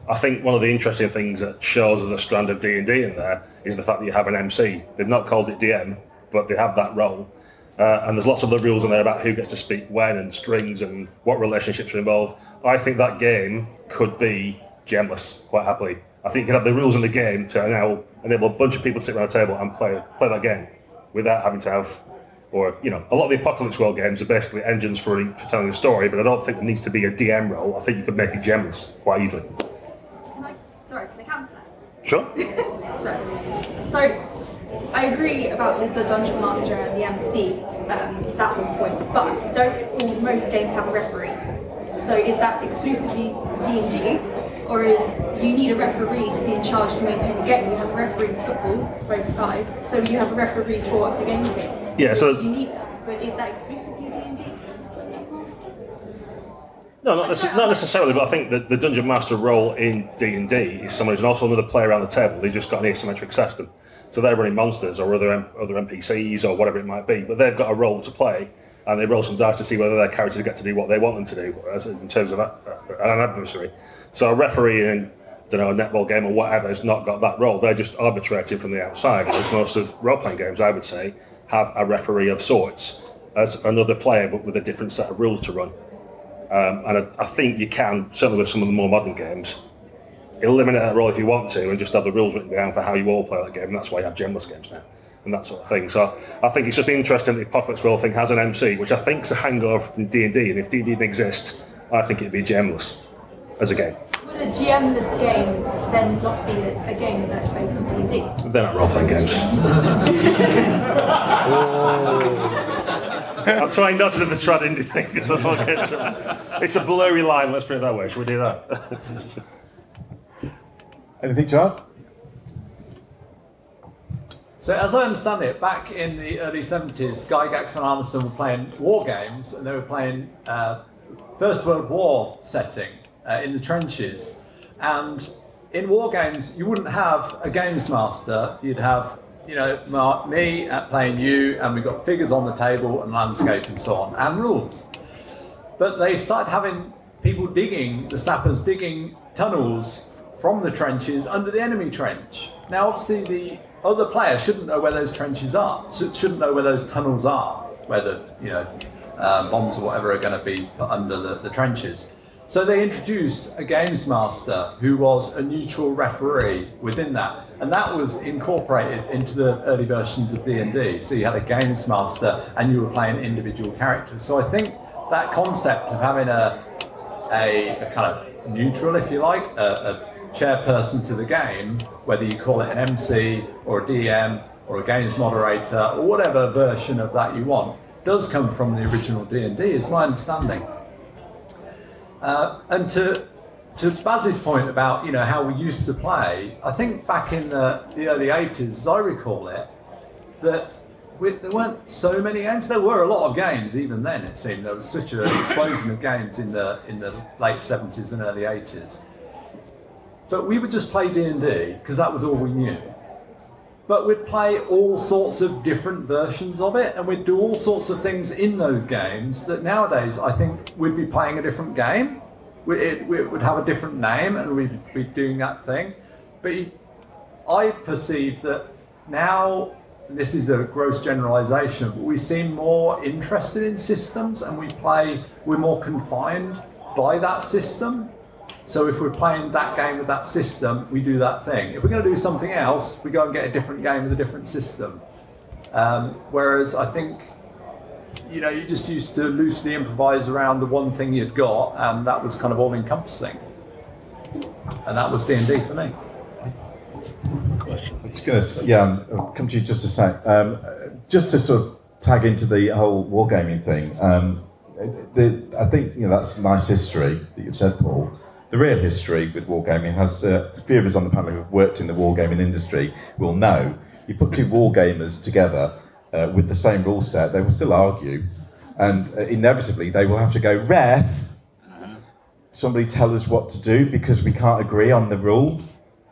I think one of the interesting things that shows as a strand of D and D in there is the fact that you have an MC. They've not called it DM, but they have that role. Uh, and there's lots of the rules in there about who gets to speak when and strings and what relationships are involved. I think that game could be GMless quite happily. I think you can have the rules in the game to now enable a bunch of people to sit around a table and play play that game without having to have, or you know, a lot of the Apocalypse World games are basically engines for, for telling a story. But I don't think there needs to be a DM role. I think you could make it GMless quite easily. Can I, sorry, can I counter that? Sure. *laughs* Sorry. So, I agree about the, the dungeon master and the MC, um, that whole point. But don't all most games have a referee? So is that exclusively D and D, or is you need a referee to be in charge to maintain the game? You have a referee in football, both sides. So you have a referee for the game team. Yeah, so- you need that. But is that exclusively D and D? No, not, necess- not necessarily, but I think that the dungeon master role in D and D is someone who's also another player around the table. They've just got an asymmetric system, so they're running monsters or other M- other NPCs or whatever it might be. But they've got a role to play, and they roll some dice to see whether their characters get to do what they want them to do, as in terms of an adversary. So a referee in don't know a netball game or whatever has not got that role. They're just arbitrating from the outside. Whereas most of role playing games, I would say, have a referee of sorts as another player, but with a different set of rules to run. Um, and I, I think you can, certainly with some of the more modern games, eliminate that role if you want to and just have the rules written down for how you all play that game. And that's why you have GMless games now and that sort of thing. So I think it's just interesting that the Apocalypse World thing has an MC, which I think is a hangover from D&D. And if D&D didn't exist, I think it'd be GMless as a game. Would a GMless game then not be a, a game that's based on D and D? They're not role-playing games. *laughs* I'm trying not to do the trad indie thing because I don't get to- It's a blurry line, let's put it that way. Should we do that? *laughs* Anything to add? So, as I understand it, back in the early 70s, Gygax and Arneson were playing war games, and they were playing uh, First World War setting uh, in the trenches. And in war games, you wouldn't have a games master, you'd have you know, Mark, me at playing you, and we've got figures on the table and landscape and so on, and rules. But they started having people digging, the sappers digging tunnels from the trenches under the enemy trench. Now, obviously, the other player shouldn't know where those trenches are, shouldn't know where those tunnels are, where the you know um, bombs or whatever are going to be put under the, the trenches. So they introduced a games master who was a neutral referee within that, and that was incorporated into the early versions of D&D. So you had a games master, and you were playing individual characters. So I think that concept of having a a, a kind of neutral, if you like, a, a chairperson to the game, whether you call it an MC or a DM or a games moderator or whatever version of that you want, does come from the original D&D, is my understanding. Uh, and to to Baz's point about you know how we used to play, I think back in the, the early 80s, as I recall it, that we, there weren't so many games. There were a lot of games even then. It seemed there was such an explosion of games in the in the late 70s and early 80s. But we would just play D and D because that was all we knew. But we'd play all sorts of different versions of it, and we'd do all sorts of things in those games that nowadays I think we'd be playing a different game. We, it, we would have a different name, and we'd be doing that thing. But I perceive that now this is a gross generalization, but we seem more interested in systems and we play, we're more confined by that system. So if we're playing that game with that system, we do that thing. If we're going to do something else, we go and get a different game with a different system. Um, whereas I think, you know, you just used to loosely improvise around the one thing you'd got, and that was kind of all encompassing. And that was D and D for me. Question. to, yeah, um, I'll come to you just a sec. Um, just to sort of tag into the whole wargaming thing. Um, the, I think you know that's nice history that you've said, Paul. The real history with wargaming has uh, few of us on the panel who've worked in the wargaming industry will know. You put two wargamers together uh, with the same rule set, they will still argue, and uh, inevitably they will have to go ref. Somebody tell us what to do because we can't agree on the rule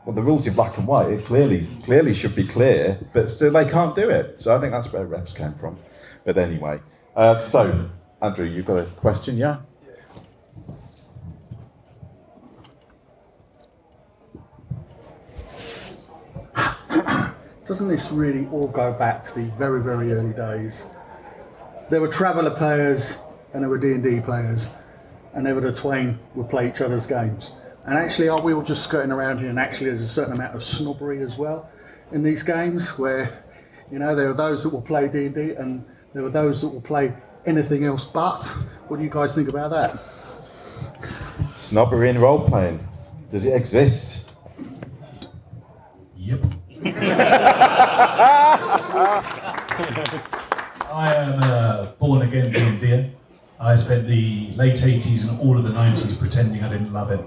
well, the rules in black and white, it clearly clearly should be clear, but still they can't do it. So I think that's where refs came from. But anyway, uh, so Andrew, you've got a question, yeah? Doesn't this really all go back to the very, very early days? There were traveller players and there were D&D players, and never the twain would play each other's games. And actually, are we all just skirting around here? And actually, there's a certain amount of snobbery as well in these games, where you know there are those that will play D and D, and there are those that will play anything else but. What do you guys think about that? Snobbery in role playing. Does it exist? Yep. *laughs* I am a born again D&D. I spent the late 80s and all of the 90s pretending I didn't love it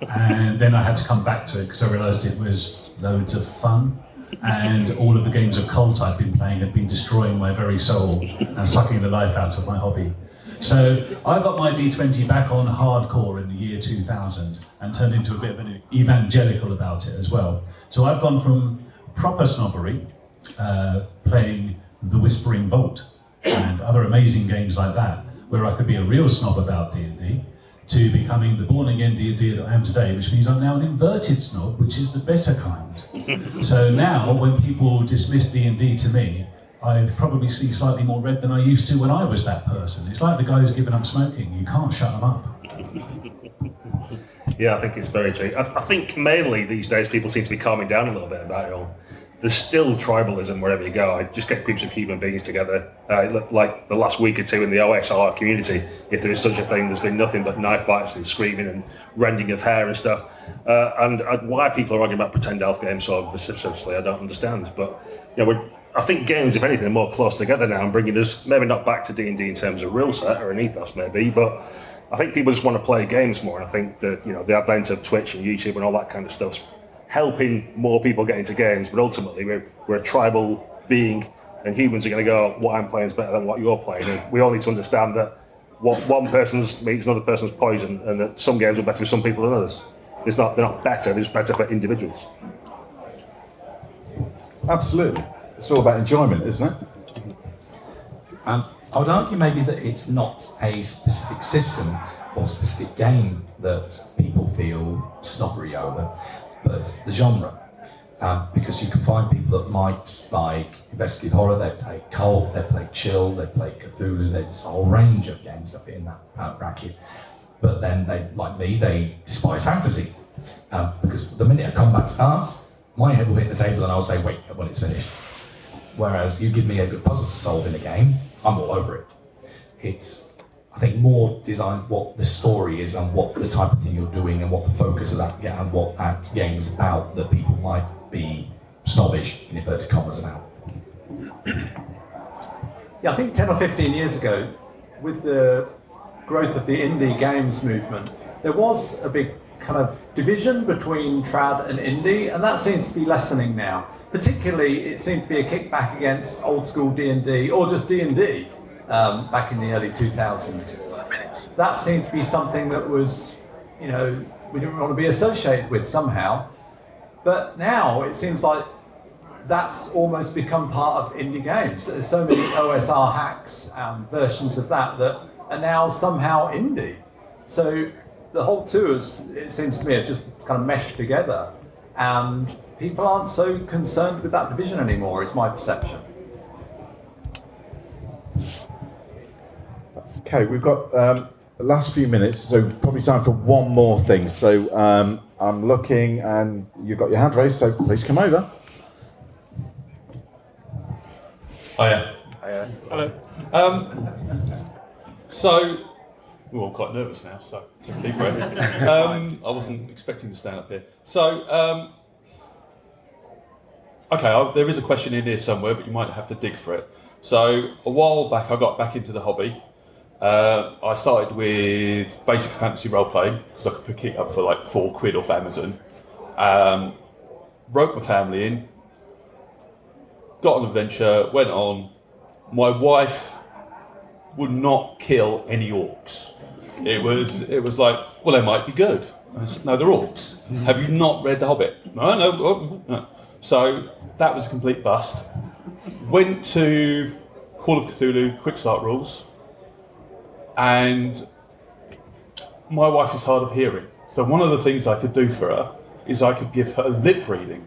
and then I had to come back to it because I realised it was loads of fun. And all of the games of Kult I'd been playing had been destroying my very soul and sucking the life out of my hobby. So I got my D20 back on hardcore in the year 2000 and turned into a bit of an evangelical about it as well. So I've gone from proper snobbery, uh, playing The Whispering Vault and other amazing games like that, where I could be a real snob about D&D, to becoming the born again D&D that I am today, which means I'm now an inverted snob, which is the better kind. *laughs* so now, when people dismiss D&D to me, I probably see slightly more red than I used to when I was that person. It's like the guy who's given up smoking. You can't shut them up. *laughs* Yeah, I think it's very true. I, I think mainly these days people seem to be calming down a little bit about it all there's still tribalism wherever you go. I just get groups of human beings together. Uh, like the last week or two in the OSR community, if there is such a thing, there's been nothing but knife fights and screaming and rending of hair and stuff. Uh, and uh, why people are arguing about pretend elf games so vociferously, I don't understand. But you know, I think games, if anything, are more close together now and bringing us maybe not back to D and D in terms of rule set or an ethos, maybe, but. I think people just want to play games more, and I think that you know the advent of Twitch and YouTube and all that kind of stuff's helping more people get into games, but ultimately we're, we're a tribal being, and humans are going to go, what I'm playing is better than what you're playing. And we all need to understand that what one person's meat is another person's poison, and that some games are better for some people than others. It's not, they're not better, they're just better for individuals. Absolutely. It's all about enjoyment, isn't it? Um, I would argue maybe that it's not a specific system or specific game that people feel snobbery over, but the genre. Um, because you can find people that might like investigative horror, they play Kult, they play chill, they play Cthulhu, there's a whole range of games that fit in that uh, bracket. But then they, like me, they despise fantasy. Um, because the minute a combat starts, my head will hit the table and I'll say, wait, when it's finished. Whereas you give me a good puzzle to solve in a game, I'm all over it. It's, I think, more design what the story is and what the type of thing you're doing and what the focus of that and what that game is about that people might be snobbish, in inverted commas, about. Yeah, I think 10 or 15 years ago, with the growth of the indie games movement, there was a big kind of division between trad and indie, and that seems to be lessening now. Particularly, it seemed to be a kickback against old school D&D, or just D&D, um, back in the early 2000s. That seemed to be something that was, you know, we didn't want to be associated with somehow. But now it seems like that's almost become part of indie games. There's so many OSR hacks and versions of that that are now somehow indie. So the whole tours, it seems to me, have just kind of meshed together, and people aren't so concerned with that division anymore. Is my perception. Okay, we've got um, the last few minutes, so probably time for one more thing. So um, I'm looking, and you've got your hand raised, so please come over. Hiya. Hiya. Hello. Um, so, we're all quite nervous now, so deep breath. *laughs* Um, I wasn't expecting to stand up here. So, um, okay, I, there is a question in here somewhere, but you might have to dig for it. So, a while back, I got back into the hobby. Uh, I started with basic fantasy role playing because I could pick it up for like four quid off Amazon. Um, wrote my family in, got an adventure, went on. My wife would not kill any orcs. It was it was like, well, they might be good. Said, no, they're orcs. Have you not read The Hobbit? No, no, oh, no. So that was a complete bust. Went to Call of Cthulhu Quick Start Rules, and my wife is hard of hearing. So one of the things I could do for her is I could give her lip reading,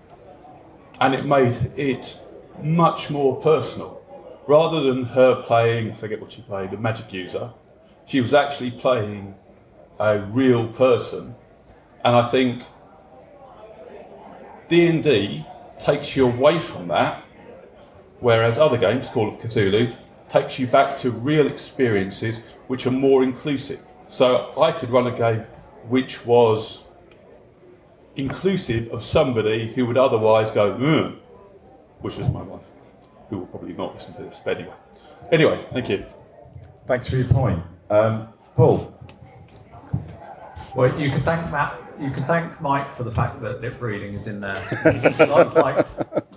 and it made it much more personal. Rather than her playing, I forget what she played, a magic user, she was actually playing a real person. And I think D&D takes you away from that, whereas other games, Call of Cthulhu, takes you back to real experiences which are more inclusive. So I could run a game which was inclusive of somebody who would otherwise go, mm, which was my wife, who will probably not listen to this. But anyway, anyway, thank you. Thanks for your point, um, Paul. Well, you can thank Matt. You can thank Mike for the fact that lip reading is in there. *laughs* I was like,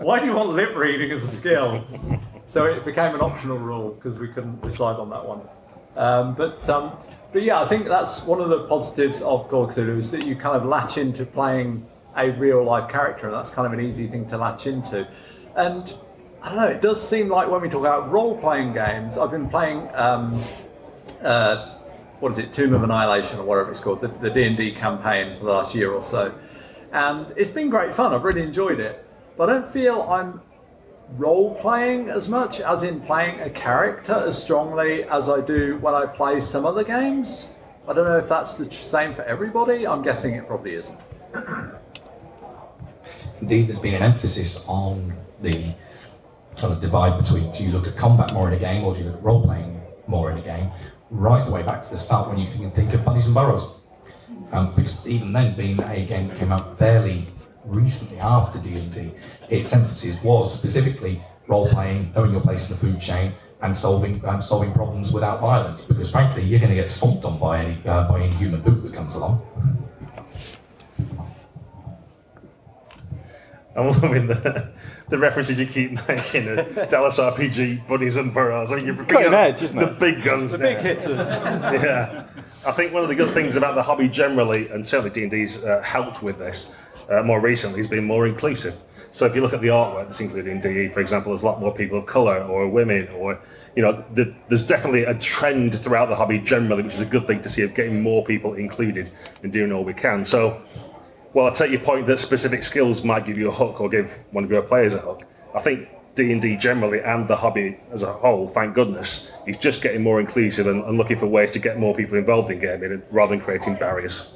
why do you want lip reading as a skill? So it became an optional rule because we couldn't decide on that one. Um, but um, but yeah, I think that's one of the positives of Call of Cthulhu is that you kind of latch into playing a real life character, and that's kind of an easy thing to latch into. And I don't know, it does seem like when we talk about role playing games, I've been playing. Um, uh, what is it, Tomb of Annihilation or whatever it's called, the, the D&D campaign for the last year or so. And it's been great fun, I've really enjoyed it. But I don't feel I'm role playing as much, as in playing a character as strongly as I do when I play some other games. I don't know if that's the same for everybody, I'm guessing it probably isn't. Indeed, there's been an emphasis on the kind of divide between do you look at combat more in a game or do you look at role playing more in a game, right the way back to the start when you think, think of Bunnies and Burrows. Um, because even then, being a game that came out fairly recently after D&D, its emphasis was specifically role playing, knowing your place in the food chain, and solving um, solving problems without violence. Because frankly, you're going to get stomped on by any uh, by any human boot that comes along. *laughs* I'm loving the, the references you keep making. The Dallas RPG, Bunnies and Burrows. I mean, you're got an edge, isn't the it? big guns, The now. big hitters. *laughs* yeah, I think one of the good things about the hobby generally, and certainly D and D's uh, helped with this uh, more recently, has been more inclusive. So if you look at the artwork that's included in DE, for example, there's a lot more people of colour or women or you know, the, there's definitely a trend throughout the hobby generally, which is a good thing to see of getting more people included and doing all we can. So, well, I take your point that specific skills might give you a hook or give one of your players a hook. I think D and D generally and the hobby as a whole, thank goodness, is just getting more inclusive and, and looking for ways to get more people involved in gaming rather than creating barriers.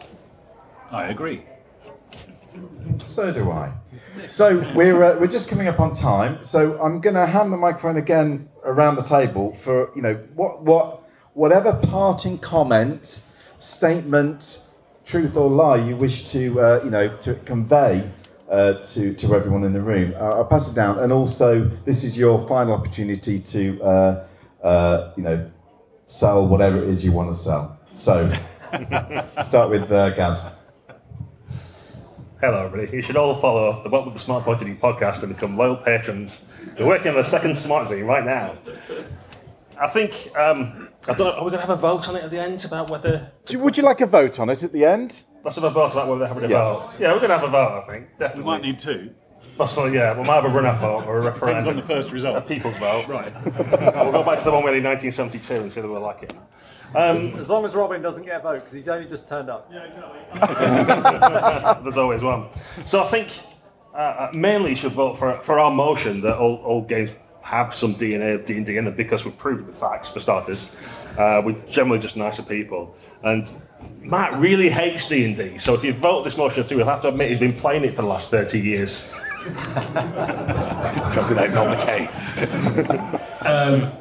I agree. So do I. So we're uh, we're just coming up on time. So I'm going to hand the microphone again around the table for you know what what whatever parting comment, statement, truth or lie you wish to uh, you know to convey uh, to to everyone in the room. Uh, I'll pass it down, and also this is your final opportunity to uh, uh, you know sell whatever it is you want to sell. So *laughs* start with uh, Gaz. Hello, everybody. You should all follow the What Would the Smart Party Do podcast and become loyal patrons. We're working on the second Smart Zine right now. I think, um, I don't know, are we going to have a vote on it at the end about whether. Do- Would you like a vote on it at the end? Let's have a vote about whether they're having a Yes. vote. Yeah, we're going to have a vote, I think. Definitely. We might need two. Possibly, yeah. We might have a run-off vote or a referendum. Depends referendum. on the first result. A people's vote. *laughs* Right. we'll go back to the one we had in 1972 and see whether we like it. Um, As long as Robin doesn't get a vote, because he's only just turned up. Yeah, exactly. *laughs* There's always one. So I think uh, uh, mainly you should vote for, for our motion that all, all games have some DNA of D&D in them because we've proved it with facts, for starters. Uh, we're generally just nicer people. And Matt really hates D&D, so if you vote this motion through, you'll have to admit he's been playing it for the last 30 years. *laughs* Trust me, that's not the case. *laughs* Um,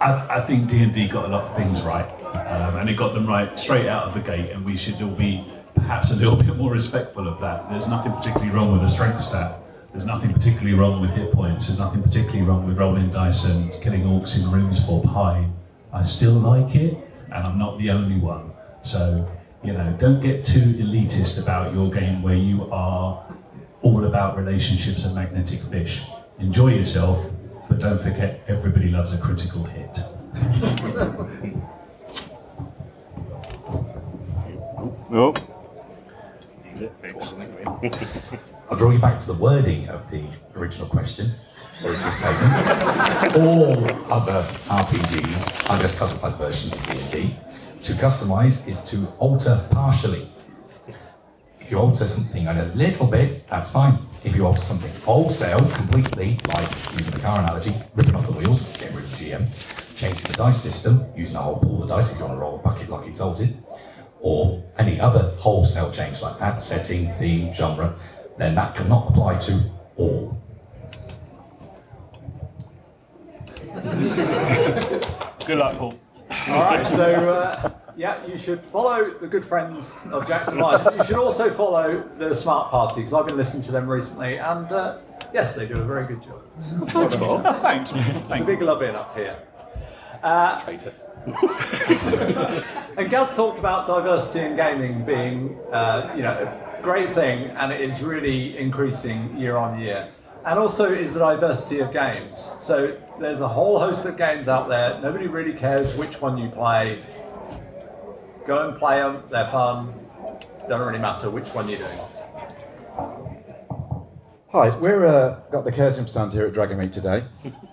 I, I think D and D got a lot of things right, um, and it got them right straight out of the gate. And we should all be perhaps a little *laughs* bit more respectful of that. There's nothing particularly wrong with a strength stat. There's nothing particularly wrong with hit points. There's nothing particularly wrong with rolling dice and killing orcs in rooms for pie. I still like it, and I'm not the only one. So you know, don't get too elitist about your game where you are all about relationships and magnetic fish. Enjoy yourself, but don't forget everybody loves a critical hit. Nope. I'll draw you back to the wording of the original question. All other RPGs are just customized versions of D&D. To customize is to alter partially. If you alter something a little bit, that's fine. If you alter something wholesale, completely, like using the car analogy, ripping off the wheels, getting rid of GM, changing the dice system, using a whole pool of dice if you want to roll a bucket like exalted, or any other wholesale change like that, setting, theme, genre, then that cannot apply to all. Good luck, Paul. All right, so uh, yeah, you should follow the good friends of Jackson Elias. You should also follow the Smart Party because I've been listening to them recently, and uh, yes, they do a very good job. Thanks, Paul. *laughs* Thanks. It's a big loving up here. Uh, *laughs* and Gaz talked about diversity in gaming being, uh, you know, a great thing, and it is really increasing year on year. And also is the diversity of games. So there's a whole host of games out there. Nobody really cares which one you play. Go and play them. They're fun. Doesn't really matter which one you're doing. Hi, we're uh, got the Chaosium stand here at Dragonmeet today,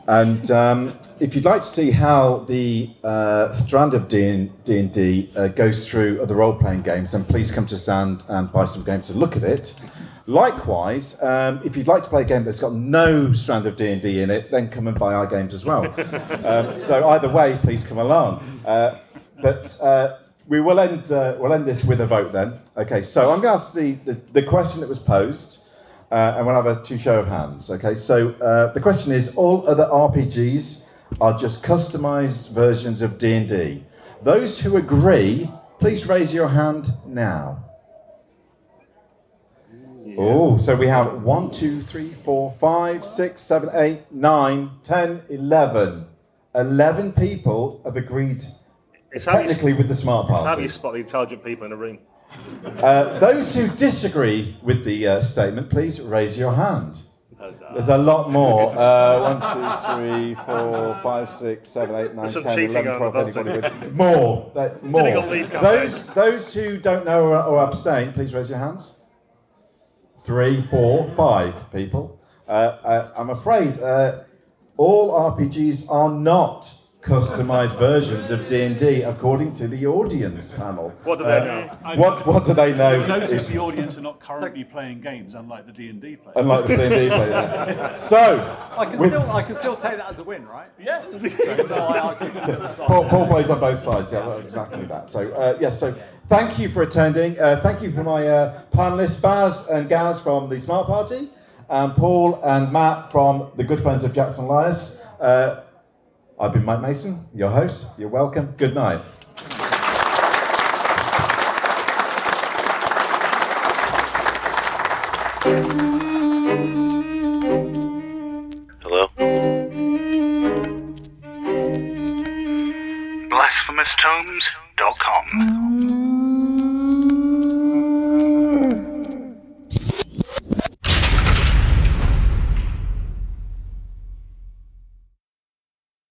and um, if you'd like to see how the uh, strand of D and D uh, goes through other role-playing games, then please come to stand and buy some games to look at it. Likewise, um, if you'd like to play a game that's got no strand of D and D in it, then come and buy our games as well. *laughs* um, so either way, please come along. Uh, but uh, we will end uh, we'll end this with a vote then. Okay, so I'm going to ask the, the, the question that was posed. Uh, and we'll have a two show of hands. Okay, so uh, the question is: All other RPGs are just customized versions of D and D. Those who agree, please raise your hand now. Oh, so we have one, two, three, four, five, six, seven, eight, nine, ten, eleven. Eleven people have agreed It's you- technically with the smart party. It's how you spot the intelligent people in a room. Uh, those who disagree with the uh, statement, please raise your hand. There's a lot more. *laughs* Uh, one, two, three, four, five, six, seven, eight, nine, There's some 10, cheating 11, going 12, on, 13, don't 14. More. Uh, *laughs* illegal more. Those, those who don't know or, or abstain, please raise your hands. Three, four, five people. Uh, uh, I'm afraid uh, all RPGs are not customized versions of D&D according to the audience panel. What do they Uh, know? What, what do they know? Notice the audience are not currently playing games, unlike the D and D players. Unlike the D&D player. *laughs* So, I can with- still I can still take that as a win, right? Yeah. So I- I can give it a side. Paul, Paul plays on both sides. Yeah, well, exactly that. So uh, yes. so thank you for attending. Uh, thank you for my uh, panelists, Baz and Gaz from the Smart Party, and Paul and Matt from the Good Friends of Jackson Elias. I've been Mike Mason, your host. You're welcome. Good night.